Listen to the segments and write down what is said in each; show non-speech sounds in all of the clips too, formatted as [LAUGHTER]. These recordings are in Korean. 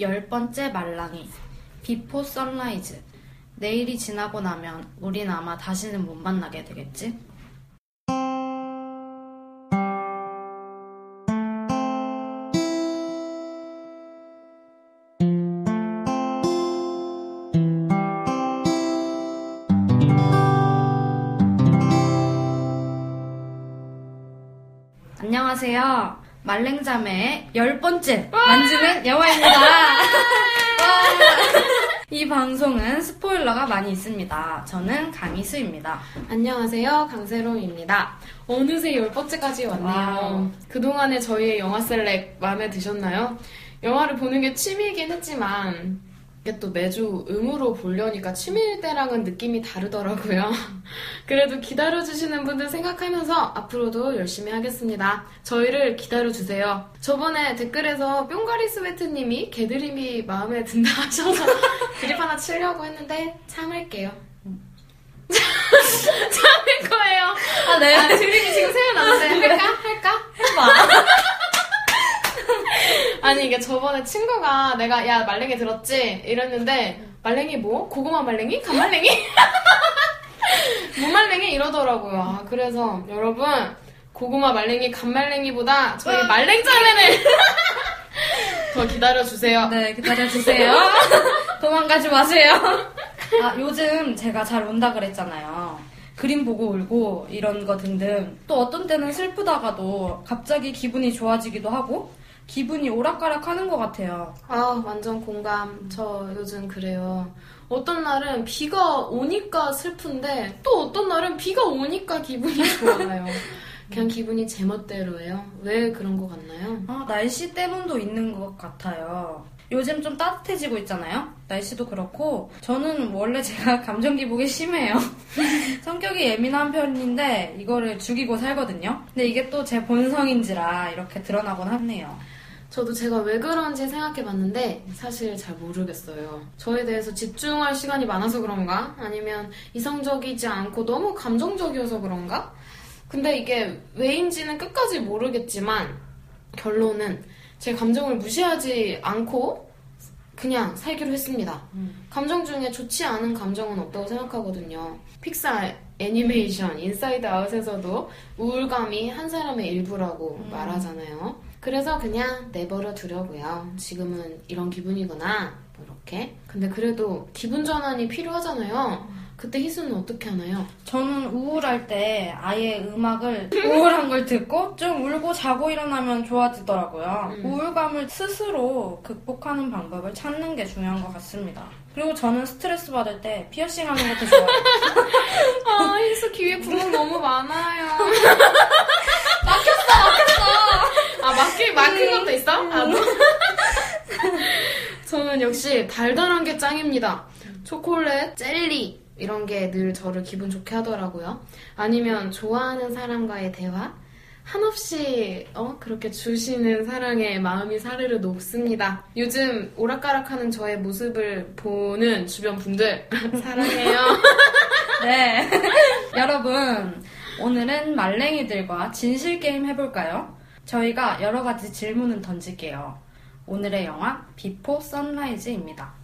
열 번째 말랑이. 비포 선라이즈. 내일이 지나고 나면 우린 아마 다시는 못 만나게 되겠지? 안녕하세요. 말랭자매의 열 번째 만지는 영화입니다. 이 방송은 스포일러가 많이 있습니다. 저는 강희수입니다. 안녕하세요. 강세롬입니다. 어느새 열 번째까지 왔네요. Wow. 그동안의 저희의 영화 select 마음에 드셨나요? 영화를 보는 게 취미이긴 했지만 이게 또 매주 음으로 보려니까 취미일 때랑은 느낌이 다르더라고요. [LAUGHS] 그래도 기다려주시는 분들 생각하면서 앞으로도 열심히 하겠습니다. 저희를 기다려주세요. 저번에 댓글에서 뿅가리 스웨트님이 개드림이 마음에 든다 하셔서 [LAUGHS] 드립 하나 치려고 했는데 참을게요. [LAUGHS] 참을 거예요. 아, 네. 아, 드림이 지금 생각나는데 할까? 할까? 해봐. 아니 이게 저번에 친구가 내가 야 말랭이 들었지? 이랬는데 말랭이 뭐? 고구마 말랭이? 간말랭이? [LAUGHS] 무말랭이 이러더라고요. 아, 그래서 여러분 고구마 말랭이 간말랭이보다 저희 말랭 자매를 [LAUGHS] 더 기다려주세요. 네, 기다려주세요. [LAUGHS] 도망가지 마세요. 아, 요즘 제가 잘 운다 그랬잖아요. 그림 보고 울고 이런 거 등등. 또 어떤 때는 슬프다가도 갑자기 기분이 좋아지기도 하고 기분이 오락가락 하는 것 같아요. 아 완전 공감. 저 요즘 그래요. 어떤 날은 비가 오니까 슬픈데 또 어떤 날은 비가 오니까 기분이 [LAUGHS] 좋아요. 그냥 기분이 제멋대로예요. 왜 그런 것 같나요? 아, 날씨 때문도 있는 것 같아요. 요즘 좀 따뜻해지고 있잖아요? 날씨도 그렇고, 저는 원래 제가 [LAUGHS] 감정 기복이 심해요. [LAUGHS] 성격이 예민한 편인데, 이거를 죽이고 살거든요? 근데 이게 또 제 본성인지라 이렇게 드러나곤 하네요. 저도 제가 왜 그런지 생각해봤는데 사실 잘 모르겠어요. 저에 대해서 집중할 시간이 많아서 그런가? 아니면 이성적이지 않고 너무 감정적이어서 그런가? 근데 이게 왜인지는 끝까지 모르겠지만 결론은 제 감정을 무시하지 않고 그냥 살기로 했습니다. 감정 중에 좋지 않은 감정은 없다고 생각하거든요. 픽사 애니메이션 인사이드 아웃에서도 우울감이 한 사람의 일부라고 말하잖아요. 그래서 그냥 내버려 두려고요. 지금은 이런 기분이구나. 뭐 이렇게. 근데 그래도 기분 전환이 필요하잖아요. 그때 희수는 어떻게 하나요? 저는 우울할 때 아예 음악을 [LAUGHS] 우울한 걸 듣고 좀 울고 자고 일어나면 좋아지더라고요. 우울감을 스스로 극복하는 방법을 찾는 게 중요한 것 같습니다. 그리고 저는 스트레스 받을 때 피어싱 하는 것도 좋아요. [LAUGHS] 아, 희수 귀에 구멍 너무 많아요. [LAUGHS] 아, 막힌, 막힌 것도 있어? 아, 뭐. [LAUGHS] 저는 역시 달달한 게 짱입니다. 초콜릿, 젤리, 이런 게 늘 저를 기분 좋게 하더라고요. 아니면 좋아하는 사람과의 대화? 한없이 어 그렇게 주시는 사랑에 마음이 사르르 녹습니다. 요즘 오락가락하는 저의 모습을 보는 주변 분들 [LAUGHS] 사랑해요. [LAUGHS] 네. 여러분, 오늘은 말랭이들과 진실 게임 해볼까요? 저희가 여러 가지 질문을 던질게요. 오늘의 영화 비포 선라이즈입니다.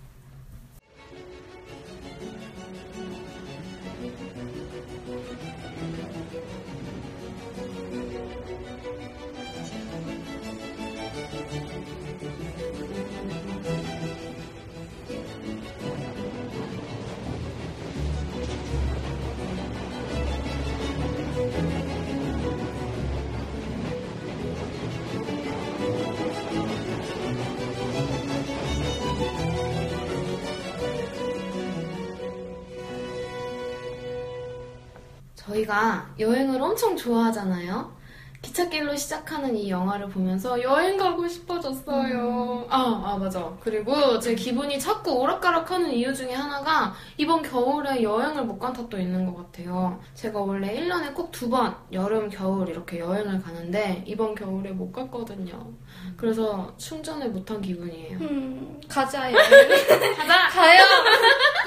저희가 여행을 엄청 좋아하잖아요. 기찻길로 시작하는 이 영화를 보면서 여행 가고 싶어졌어요. 아, 아, 맞아. 그리고 제 기분이 자꾸 오락가락 하는 이유 중에 하나가 이번 겨울에 여행을 못 간 탓도 있는 것 같아요. 제가 원래 1년에 꼭 두 번, 여름, 겨울 이렇게 여행을 가는데 이번 겨울에 못 갔거든요. 그래서 충전을 못한 기분이에요. 음, 가자, [LAUGHS] 가자! 가요!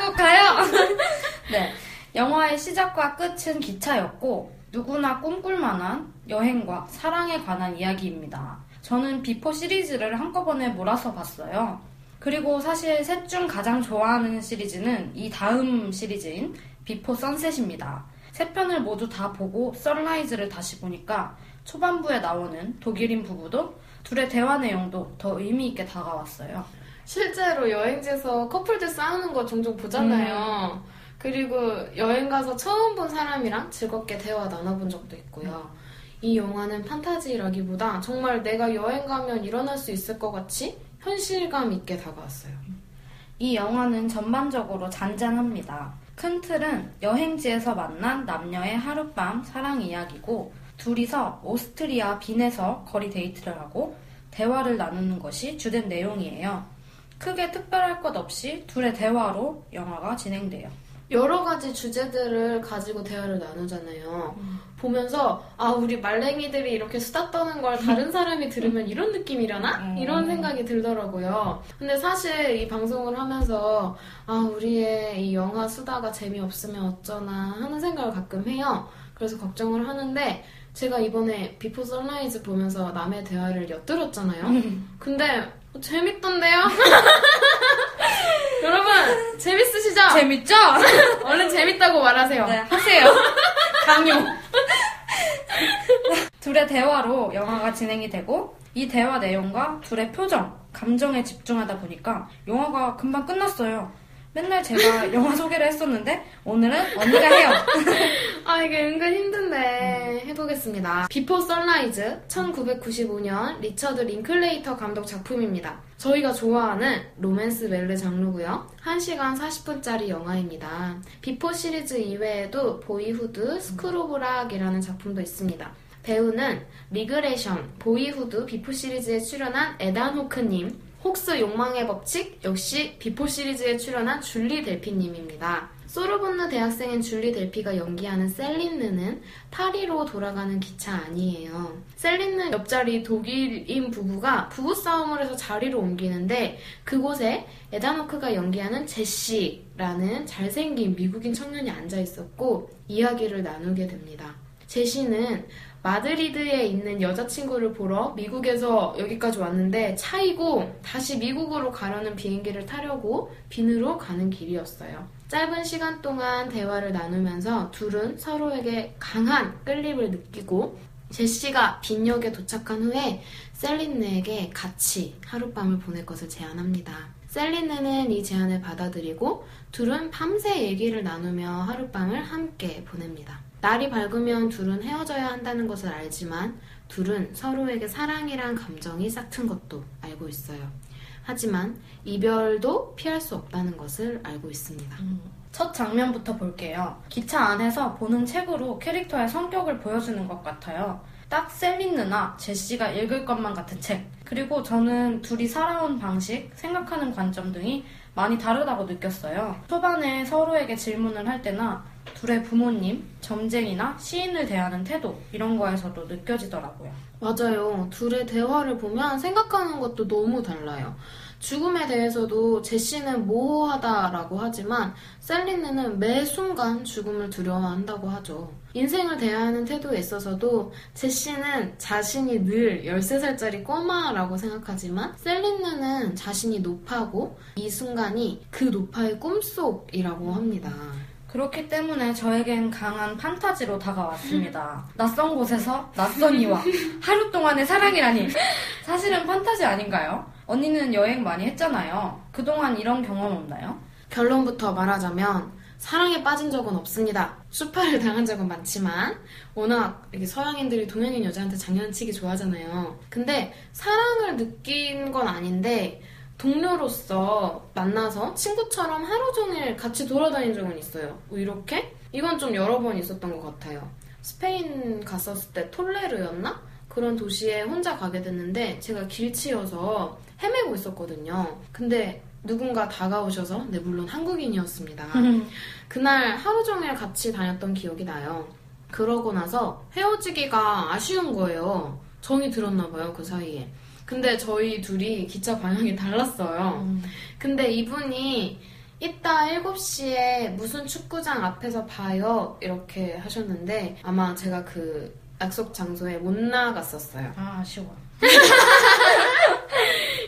꼭 가요! [LAUGHS] 네. 영화의 시작과 끝은 기차였고, 누구나 꿈꿀 만한 여행과 사랑에 관한 이야기입니다. 저는 비포 시리즈를 한꺼번에 몰아서 봤어요. 그리고 사실 셋 중 가장 좋아하는 시리즈는 이 다음 시리즈인 비포 선셋입니다. 세 편을 모두 다 보고 선라이즈를 다시 보니까 초반부에 나오는 독일인 부부도 둘의 대화 내용도 더 의미 있게 다가왔어요. 실제로 여행지에서 커플들 싸우는 거 종종 보잖아요. 그리고 여행 가서 처음 본 사람이랑 즐겁게 대화 나눠본 적도 있고요. 이 영화는 판타지라기보다 정말 내가 여행 가면 일어날 수 있을 것 같이 현실감 있게 다가왔어요. 이 영화는 전반적으로 잔잔합니다. 큰 틀은 여행지에서 만난 남녀의 하룻밤 사랑 이야기고 둘이서 오스트리아 빈에서 거리 데이트를 하고 대화를 나누는 것이 주된 내용이에요. 크게 특별할 것 없이 둘의 대화로 영화가 진행돼요. 여러 가지 주제들을 가지고 대화를 나누잖아요. 보면서 아 우리 말랭이들이 이렇게 수다 떠는 걸 다른 [LAUGHS] 사람이 들으면 이런 느낌이려나? 음. 이런 생각이 들더라고요. 근데 사실 이 방송을 하면서 아 우리의 이 영화 수다가 재미없으면 어쩌나 하는 생각을 가끔 해요. 그래서 걱정을 하는데 제가 이번에 비포 선라이즈 보면서 남의 대화를 엿들었잖아요. 근데 어, 재밌던데요? [LAUGHS] 여러분 재밌으시죠? 재밌죠? [LAUGHS] 얼른 재밌다고 말하세요. 네, 하세요. [LAUGHS] 강요. 둘의 대화로 영화가 진행이 되고 이 대화 내용과 둘의 표정, 감정에 집중하다 보니까 영화가 금방 끝났어요. 맨날 제가 영화 소개를 했었는데 오늘은 언니가 해요. [LAUGHS] 아 이게 은근 힘든데 해보겠습니다. 비포 선라이즈 1995년 리처드 링클레이터 감독 작품입니다. 저희가 좋아하는 로맨스 멜로 장르고요. 1시간 40분짜리 영화입니다. 비포 시리즈 이외에도 보이후드, 스쿨 오브 락이라는 작품도 있습니다. 배우는 리그레션, 보이후드, 비포 시리즈에 출연한 에단 호크님, 혹스 욕망의 법칙 역시 비포 시리즈에 출연한 줄리 델피님입니다. 소르본느 대학생인 줄리 델피가 연기하는 셀린느는 파리로 돌아가는 기차 안이에요. 셀린느 옆자리 독일인 부부가 부부싸움을 해서 자리를 옮기는데 그곳에 에다노크가 연기하는 제시라는 잘생긴 미국인 청년이 앉아 있었고 이야기를 나누게 됩니다. 제시는 마드리드에 있는 여자친구를 보러 미국에서 여기까지 왔는데 차이고 다시 미국으로 가려는 비행기를 타려고 빈으로 가는 길이었어요. 짧은 시간 동안 대화를 나누면서 둘은 서로에게 강한 끌림을 느끼고 제시가 빈역에 도착한 후에 셀린느에게 같이 하룻밤을 보낼 것을 제안합니다. 셀린느는 이 제안을 받아들이고 둘은 밤새 얘기를 나누며 하룻밤을 함께 보냅니다. 날이 밝으면 둘은 헤어져야 한다는 것을 알지만 둘은 서로에게 사랑이란 감정이 싹튼 것도 알고 있어요. 하지만 이별도 피할 수 없다는 것을 알고 있습니다. 첫 장면부터 볼게요. 기차 안에서 보는 책으로 캐릭터의 성격을 보여주는 것 같아요. 딱 셀린느나 제시가 읽을 것만 같은 책. 그리고 저는 둘이 살아온 방식, 생각하는 관점 등이 많이 다르다고 느꼈어요. 초반에 서로에게 질문을 할 때나 둘의 부모님, 점쟁이나 시인을 대하는 태도 이런 거에서도 느껴지더라고요. 맞아요. 둘의 대화를 보면 생각하는 것도 너무 달라요. 죽음에 대해서도 제시는 모호하다라고 하지만 셀린느는 매 순간 죽음을 두려워한다고 하죠. 인생을 대하는 태도에 있어서도 제시는 자신이 늘 13살짜리 꼬마라고 생각하지만 셀린느는 자신이 노파고 이 순간이 그 노파의 꿈속이라고 합니다. 그렇기 때문에 저에겐 강한 판타지로 다가왔습니다. 낯선 곳에서 낯선 이와 하루 동안의 사랑이라니. 사실은 판타지 아닌가요? 언니는 여행 많이 했잖아요. 그동안 이런 경험 없나요? 결론부터 말하자면 사랑에 빠진 적은 없습니다. 수파를 당한 적은 많지만 워낙 서양인들이 동양인 여자한테 장난치기 좋아하잖아요. 근데 사랑을 느낀 건 아닌데 동료로서 만나서 친구처럼 하루 종일 같이 돌아다닌 적은 있어요. 뭐 이렇게? 이건 좀 여러 번 있었던 것 같아요. 스페인 갔었을 때 톨레르였나? 그런 도시에 혼자 가게 됐는데 제가 길치여서 헤매고 있었거든요. 근데 누군가 다가오셔서 네 물론 한국인이었습니다. [LAUGHS] 그날 하루 종일 같이 다녔던 기억이 나요. 그러고 나서 헤어지기가 아쉬운 거예요. 정이 들었나 봐요 그 사이에. 근데 저희 둘이 기차 방향이 달랐어요. 근데 이분이 이따 7시에 무슨 축구장 앞에서 봐요 이렇게 하셨는데 아마 제가 그 약속 장소에 못 나갔었어요. 아, 아쉬워.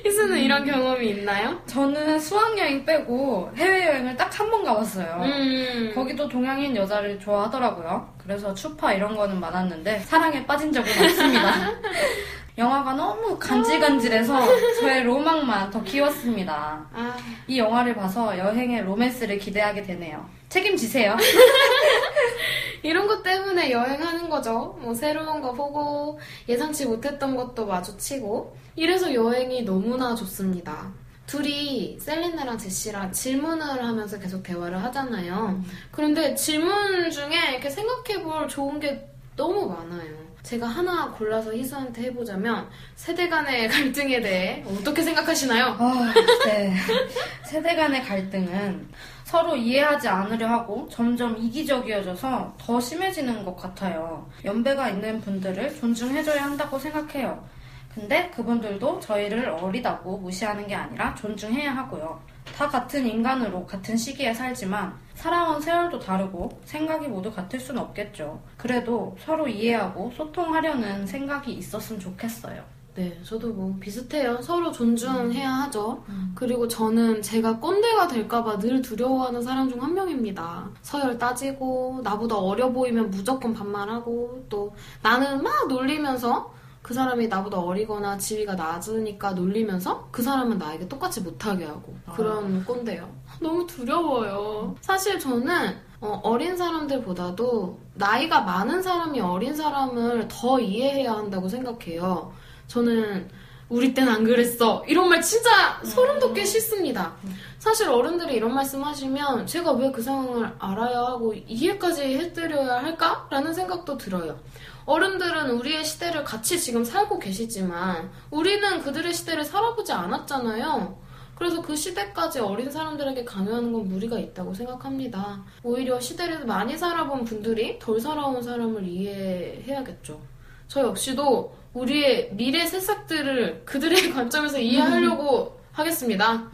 그래서 씨는 이런 경험이 있나요? 저는 수학여행 빼고 해외여행을 딱 한 번 가봤어요. 음. 거기도 동양인 여자를 좋아하더라고요. 그래서 추파 이런 거는 많았는데 사랑에 빠진 적은 없습니다. [LAUGHS] 영화가 너무 간질간질해서 [LAUGHS] 저의 로망만 더 키웠습니다. 아, 이 영화를 봐서 여행의 로맨스를 기대하게 되네요. 책임지세요. [LAUGHS] 이런 것 때문에 여행하는 거죠. 뭐 새로운 거 보고 예상치 못했던 것도 마주치고 이래서 여행이 너무나 좋습니다. 둘이 셀린느랑 제시랑 질문을 하면서 계속 대화를 하잖아요. 그런데 질문 중에 이렇게 생각해 볼 좋은 게 너무 많아요. 제가 하나 골라서 희수한테 해보자면 세대 간의 [LAUGHS] 갈등에 대해 어떻게 생각하시나요? 아, 네. [LAUGHS] 세대 간의 갈등은 서로 이해하지 않으려 하고 점점 이기적이어져서 더 심해지는 것 같아요. 연배가 있는 분들을 존중해줘야 한다고 생각해요. 근데 그분들도 저희를 어리다고 무시하는 게 아니라 존중해야 하고요. 다 같은 인간으로 같은 시기에 살지만 살아온 세월도 다르고 생각이 모두 같을 순 없겠죠. 그래도 서로 이해하고 소통하려는 생각이 있었으면 좋겠어요. 네, 저도 뭐 비슷해요. 서로 존중해야 하죠. 그리고 저는 제가 꼰대가 될까봐 늘 두려워하는 사람 중 한 명입니다. 서열 따지고, 나보다 어려 보이면 무조건 반말하고, 또 나는 막 놀리면서 그 사람이 나보다 어리거나 지위가 낮으니까 놀리면서 그 사람은 나에게 똑같이 못하게 하고 그런 꼰대요. [LAUGHS] 너무 두려워요. 사실 저는 어, 어린 사람들보다도 나이가 많은 사람이 어린 사람을 더 이해해야 한다고 생각해요. 저는 우리 땐 안 그랬어. 이런 말 진짜 소름 돋게 싫습니다. 사실 어른들이 이런 말씀 하시면 제가 왜 그 상황을 알아야 하고 이해까지 해드려야 할까라는 생각도 들어요. 어른들은 우리의 시대를 같이 지금 살고 계시지만 우리는 그들의 시대를 살아보지 않았잖아요. 그래서 그 시대까지 어린 사람들에게 강요하는 건 무리가 있다고 생각합니다. 오히려 시대를 많이 살아본 분들이 덜 살아온 사람을 이해해야겠죠. 저 역시도 우리의 미래 새싹들을 그들의 [LAUGHS] 관점에서 이해하려고 하겠습니다.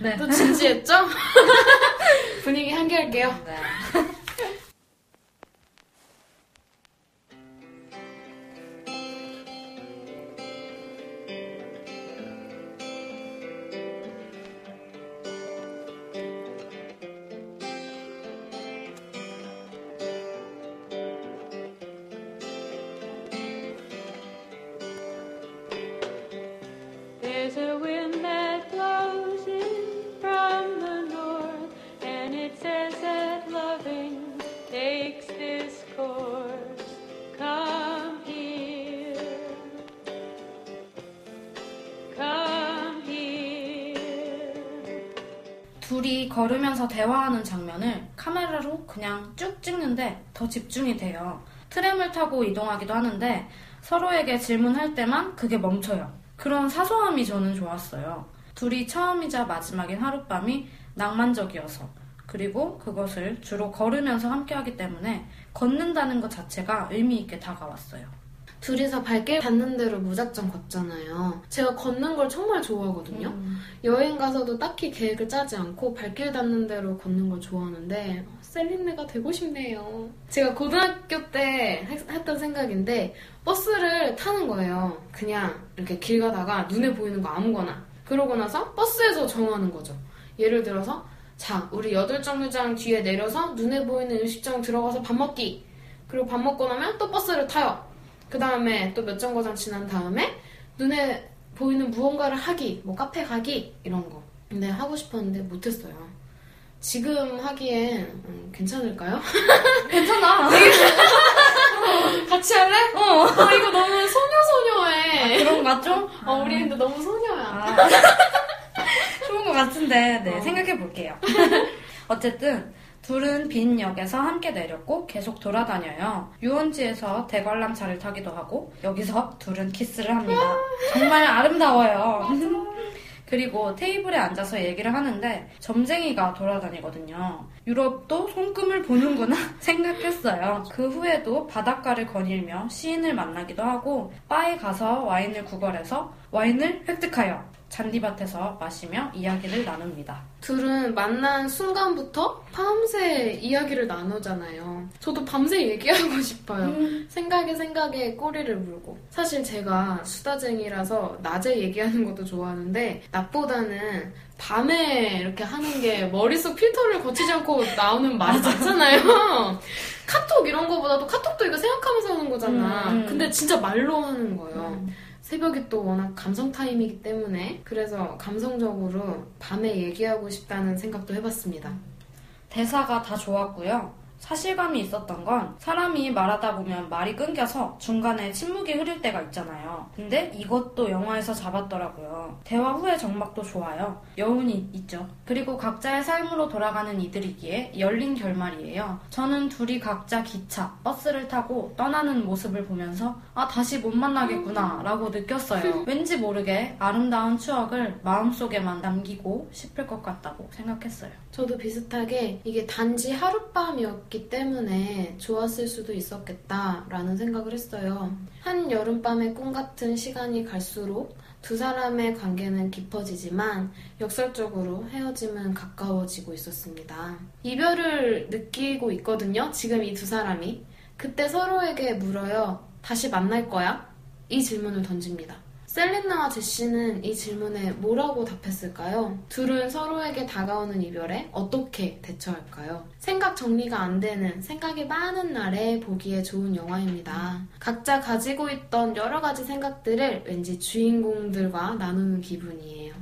네. 또 진지했죠? [LAUGHS] 분위기 한결할게요. 네. 둘이 걸으면서 대화하는 장면을 카메라로 그냥 쭉 찍는데 더 집중이 돼요. 트램을 타고 이동하기도 하는데 서로에게 질문할 때만 그게 멈춰요. 그런 사소함이 저는 좋았어요. 둘이 처음이자 마지막인 하룻밤이 낭만적이어서 그리고 그것을 주로 걸으면서 함께 하기 때문에 걷는다는 것 자체가 의미 있게 다가왔어요. 둘이서 발길 닿는 대로 무작정 걷잖아요. 제가 걷는 걸 정말 좋아하거든요. 여행 가서도 딱히 계획을 짜지 않고 발길 닿는 대로 걷는 걸 좋아하는데 셀린네가 되고 싶네요. 제가 고등학교 때 했- 했던 생각인데 버스를 타는 거예요. 그냥 이렇게 길 가다가 눈에 보이는 거 아무거나. 그러고 나서 버스에서 정하는 거죠. 예를 들어서 자 우리 여덟 정류장 뒤에 내려서 눈에 보이는 음식점 들어가서 밥 먹기. 그리고 밥 먹고 나면 또 버스를 타요. 그 다음에 또 몇 정거장 지난 다음에 눈에 보이는 무언가를 하기, 뭐 카페 가기 이런 거. 근데 하고 싶었는데 못했어요. 지금 하기엔 음, 괜찮을까요? [LAUGHS] 괜찮아. [LAUGHS] 같이 할래? 어. 이거 너무 소녀소녀해. 그런가 좀? 어, 우리 근데 너무 소녀야. 아, [LAUGHS] 좋은 것 같은데, 네, 어. 생각해 볼게요. 어쨌든, 둘은 빈 역에서 함께 내렸고 계속 돌아다녀요. 유원지에서 대관람 차를 타기도 하고, 여기서 둘은 키스를 합니다. [LAUGHS] 정말 아름다워요. [LAUGHS] 그리고 테이블에 앉아서 얘기를 하는데 점쟁이가 돌아다니거든요. 유럽도 손금을 보는구나 [LAUGHS] 생각했어요. 그 후에도 바닷가를 거닐며 시인을 만나기도 하고 바에 가서 와인을 구걸해서 와인을 획득하여 잔디밭에서 마시며 이야기를 나눕니다. 둘은 만난 순간부터 밤새 이야기를 나누잖아요. 저도 밤새 얘기하고 싶어요. 생각에 생각에 꼬리를 물고. 사실 제가 수다쟁이라서 낮에 얘기하는 것도 좋아하는데 낮보다는 밤에 이렇게 하는 게 머릿속 필터를 거치지 않고 나오는 말이 많잖아요. 카톡 이런 거보다도 카톡도 이거 생각하면서 하는 거잖아. 음, 음. 근데 진짜 말로 하는 거예요. 새벽이 또 워낙 감성 타임이기 때문에 그래서 감성적으로 밤에 얘기하고 싶다는 생각도 해봤습니다. 대사가 다 좋았고요. 사실감이 있었던 건 사람이 말하다 보면 말이 끊겨서 중간에 침묵이 흐릴 때가 있잖아요. 근데 이것도 영화에서 잡았더라고요. 대화 후의 정막도 좋아요. 여운이 있죠. 그리고 각자의 삶으로 돌아가는 이들이기에 열린 결말이에요. 저는 둘이 각자 기차, 버스를 타고 떠나는 모습을 보면서 아 다시 못 만나겠구나 라고 느꼈어요. [LAUGHS] 왠지 모르게 아름다운 추억을 마음속에만 남기고 싶을 것 같다고 생각했어요. 저도 비슷하게 이게 단지 하룻밤이었 기 때문에 좋았을 수도 있었겠다라는 생각을 했어요. 한 여름밤의 꿈 같은 시간이 갈수록 두 사람의 관계는 깊어지지만 역설적으로 헤어짐은 가까워지고 있었습니다. 이별을 느끼고 있거든요. 지금 이 두 사람이. 그때 서로에게 물어요. 다시 만날 거야? 이 질문을 던집니다. 셀린나와 제시는 이 질문에 뭐라고 답했을까요? 둘은 서로에게 다가오는 이별에 어떻게 대처할까요? 생각 정리가 안 되는 생각이 많은 날에 보기에 좋은 영화입니다. 각자 가지고 있던 여러 가지 생각들을 왠지 주인공들과 나누는 기분이에요.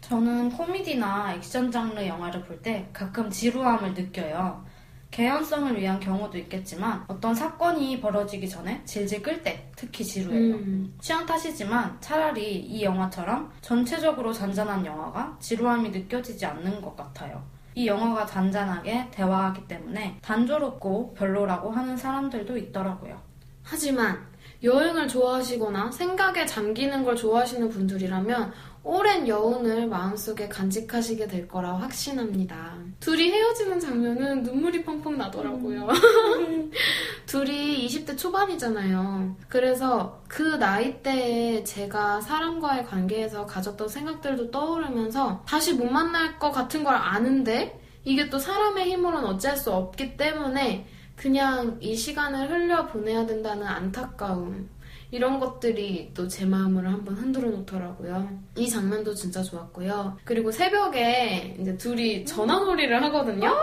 저는 코미디나 액션 장르 영화를 볼 때 가끔 지루함을 느껴요. 개연성을 위한 경우도 있겠지만 어떤 사건이 벌어지기 전에 질질 끌 때 특히 지루해요. 음, 취향 탓이지만 차라리 이 영화처럼 전체적으로 잔잔한 영화가 지루함이 느껴지지 않는 것 같아요. 이 영화가 잔잔하게 대화하기 때문에 단조롭고 별로라고 하는 사람들도 있더라고요. 하지만 여행을 좋아하시거나 생각에 잠기는 걸 좋아하시는 분들이라면 오랜 여운을 마음속에 간직하시게 될 거라 확신합니다. 둘이 헤어지는 장면은 눈물이 펑펑 나더라고요. [LAUGHS] 둘이 20대 초반이잖아요. 그래서 그 나이대에 제가 사람과의 관계에서 가졌던 생각들도 떠오르면서 다시 못 만날 것 같은 걸 아는데 이게 또 사람의 힘으로는 어찌할 수 없기 때문에 그냥 이 시간을 흘려 보내야 된다는 안타까움. 이런 것들이 또 제 마음을 한번 흔들어 놓더라고요. 이 장면도 진짜 좋았고요. 그리고 새벽에 이제 둘이 전화놀이를 하거든요.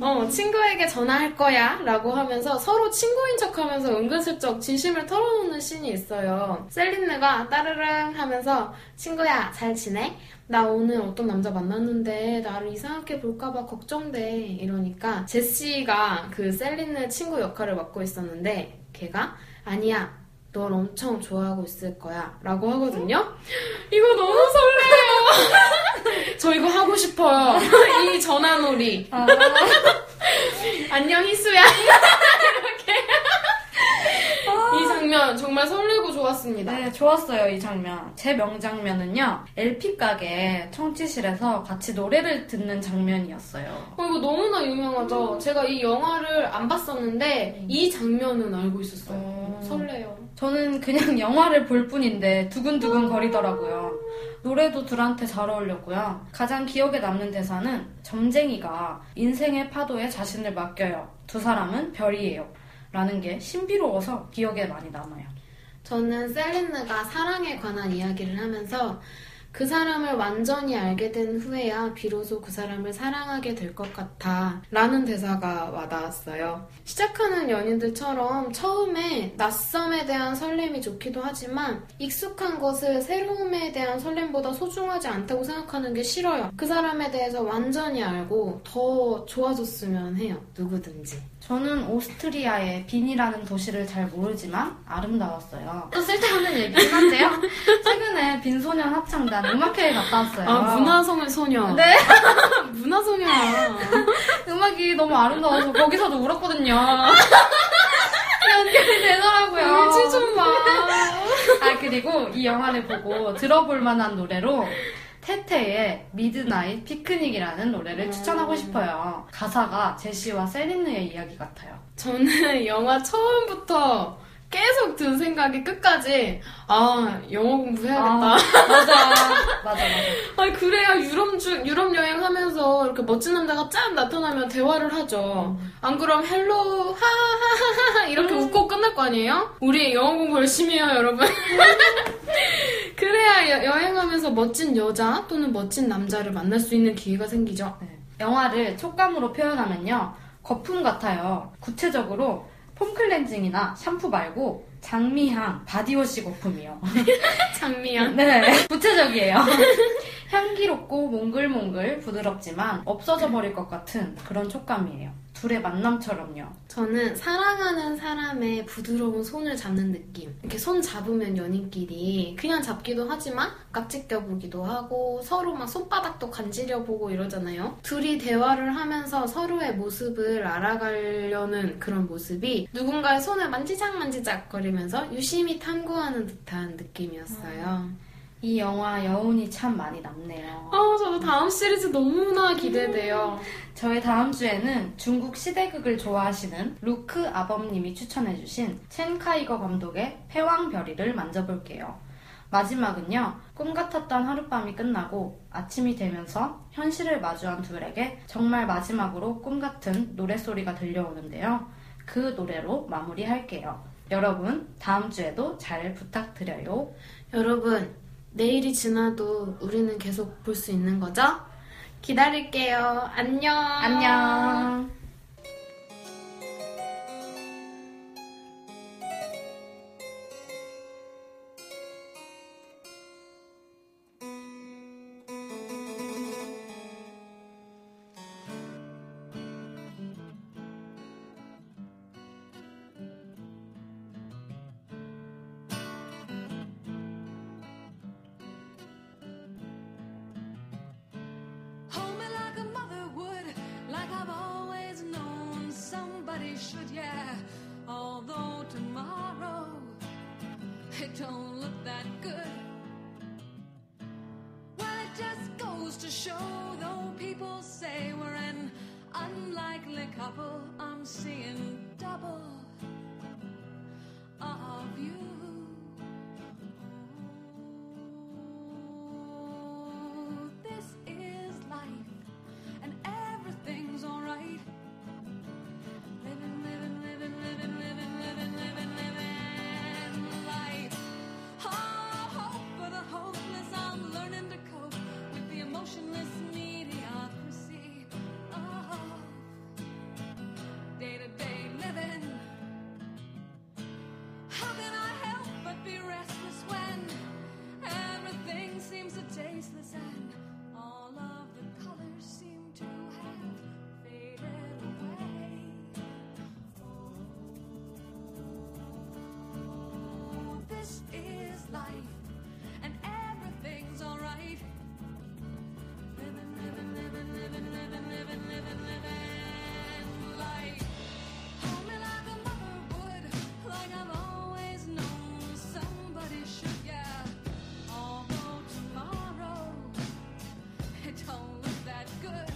어, 친구에게 전화할 거야 라고 하면서 서로 친구인 척 하면서 은근슬쩍 진심을 털어놓는 씬이 있어요. 셀린느가 따르릉 하면서 친구야, 잘 지내? 나 오늘 어떤 남자 만났는데 나를 이상하게 볼까봐 걱정돼. 이러니까 제시가 그 셀린느 친구 역할을 맡고 있었는데 걔가 아니야. 널 엄청 좋아하고 있을 거야. 라고 하거든요? 이거 너무 설레요. [LAUGHS] 저 이거 하고 싶어요. [LAUGHS] 이 전화놀이. 아, [LAUGHS] 안녕, 희수야. 이렇게. 이 장면 정말 설레고 좋았습니다. 네, 좋았어요, 이 장면. 제 명장면은요, LP 가게 청취실에서 같이 노래를 듣는 장면이었어요. 어, 이거 너무나 유명하죠? 제가 이 영화를 안 봤었는데, 이 장면은 알고 있었어요. 어. 설레요. 저는 그냥 [LAUGHS] 영화를 볼 뿐인데 두근두근 거리더라고요. 노래도 둘한테 잘 어울렸고요. 가장 기억에 남는 대사는 점쟁이가 인생의 파도에 자신을 맡겨요. 두 사람은 별이에요. 라는 게 신비로워서 기억에 많이 남아요. 저는 셀린느가 사랑에 관한 이야기를 하면서 그 사람을 완전히 알게 된 후에야 비로소 그 사람을 사랑하게 될 것 같아 라는 대사가 와닿았어요. 시작하는 연인들처럼 처음에 낯섦에 대한 설렘이 좋기도 하지만 익숙한 것을 새로움에 대한 설렘보다 소중하지 않다고 생각하는 게 싫어요. 그 사람에 대해서 완전히 알고 더 좋아졌으면 해요. 누구든지. 저는 오스트리아의 빈이라는 도시를 잘 모르지만 아름다웠어요. 또 쓸데없는 얘기긴 한데요. [LAUGHS] 최근에 빈소년 합창단 음악회에 갔다 왔어요. 아, 문화성의 소녀. 네. [LAUGHS] 문화소녀야. 음악이 너무 아름다워서 거기서도 울었거든요. 연결이 되더라고요. 울지 좀 마. 아 그리고 이 영화를 보고 들어볼 만한 노래로 테테의 미드나잇 피크닉이라는 노래를 음. 추천하고 싶어요. 가사가 제시와 세린느의 이야기 같아요. 저는 [LAUGHS] 영화 처음부터 계속 든 생각이 끝까지 아 영어 공부해야겠다. 아, [LAUGHS] 맞아. 맞아, 맞아. 아니 그래야 유럽 주, 유럽 여행하면서 이렇게 멋진 남자가 짠 나타나면 대화를 하죠. 안 그럼 hello 하하하하 이렇게 웃고 끝날 거 아니에요? 우리 영어 공부 열심히 해요 여러분. [LAUGHS] 그래야 여, 여행하면서 멋진 여자 또는 멋진 남자를 만날 수 있는 기회가 생기죠. 네. 영화를 촉감으로 표현하면요. 거품 같아요. 구체적으로 폼 클렌징이나 샴푸 말고 장미향 바디워시 거품이요. [LAUGHS] 장미야. 네, 구체적이에요. [LAUGHS] 향기롭고 몽글몽글 부드럽지만 없어져 버릴 것 같은 그런 촉감이에요. 둘의 만남처럼요. 저는 사랑하는 사람의 부드러운 손을 잡는 느낌. 이렇게 손 잡으면 연인끼리 그냥 잡기도 하지만 깍지 껴보기도 하고 서로 막 손바닥도 간지려 보고 이러잖아요. 둘이 대화를 하면서 서로의 모습을 알아가려는 그런 모습이 누군가의 손을 만지작 만지작 거리면서 유심히 탐구하는 듯한 느낌이었어요. 이 영화 여운이 참 많이 남네요. 아, 저도 다음 시리즈 너무나 기대돼요. 저의 다음 주에는 중국 시대극을 좋아하시는 루크 아범님이 추천해주신 첸 카이거 감독의 패왕별이를 만져볼게요. 마지막은요, 꿈 같았던 하룻밤이 끝나고 아침이 되면서 현실을 마주한 둘에게 정말 마지막으로 꿈 같은 노랫소리가 들려오는데요. 그 노래로 마무리할게요. 여러분, 다음 주에도 잘 부탁드려요. 여러분, 내일이 지나도 우리는 계속 볼 수 있는 거죠? 기다릴게요. 안녕. 안녕! Should, yeah. Although tomorrow it don't look that good. Well, it just goes to show, though people say we're an unlikely couple, I'm seeing double of you. this is life and everything's alright. Living, living, living, living, living, living, living, living life. Hold me like a mother would, like I've always known somebody should, yeah. Although tomorrow it don't look that good.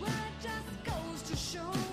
Well, it just goes to show.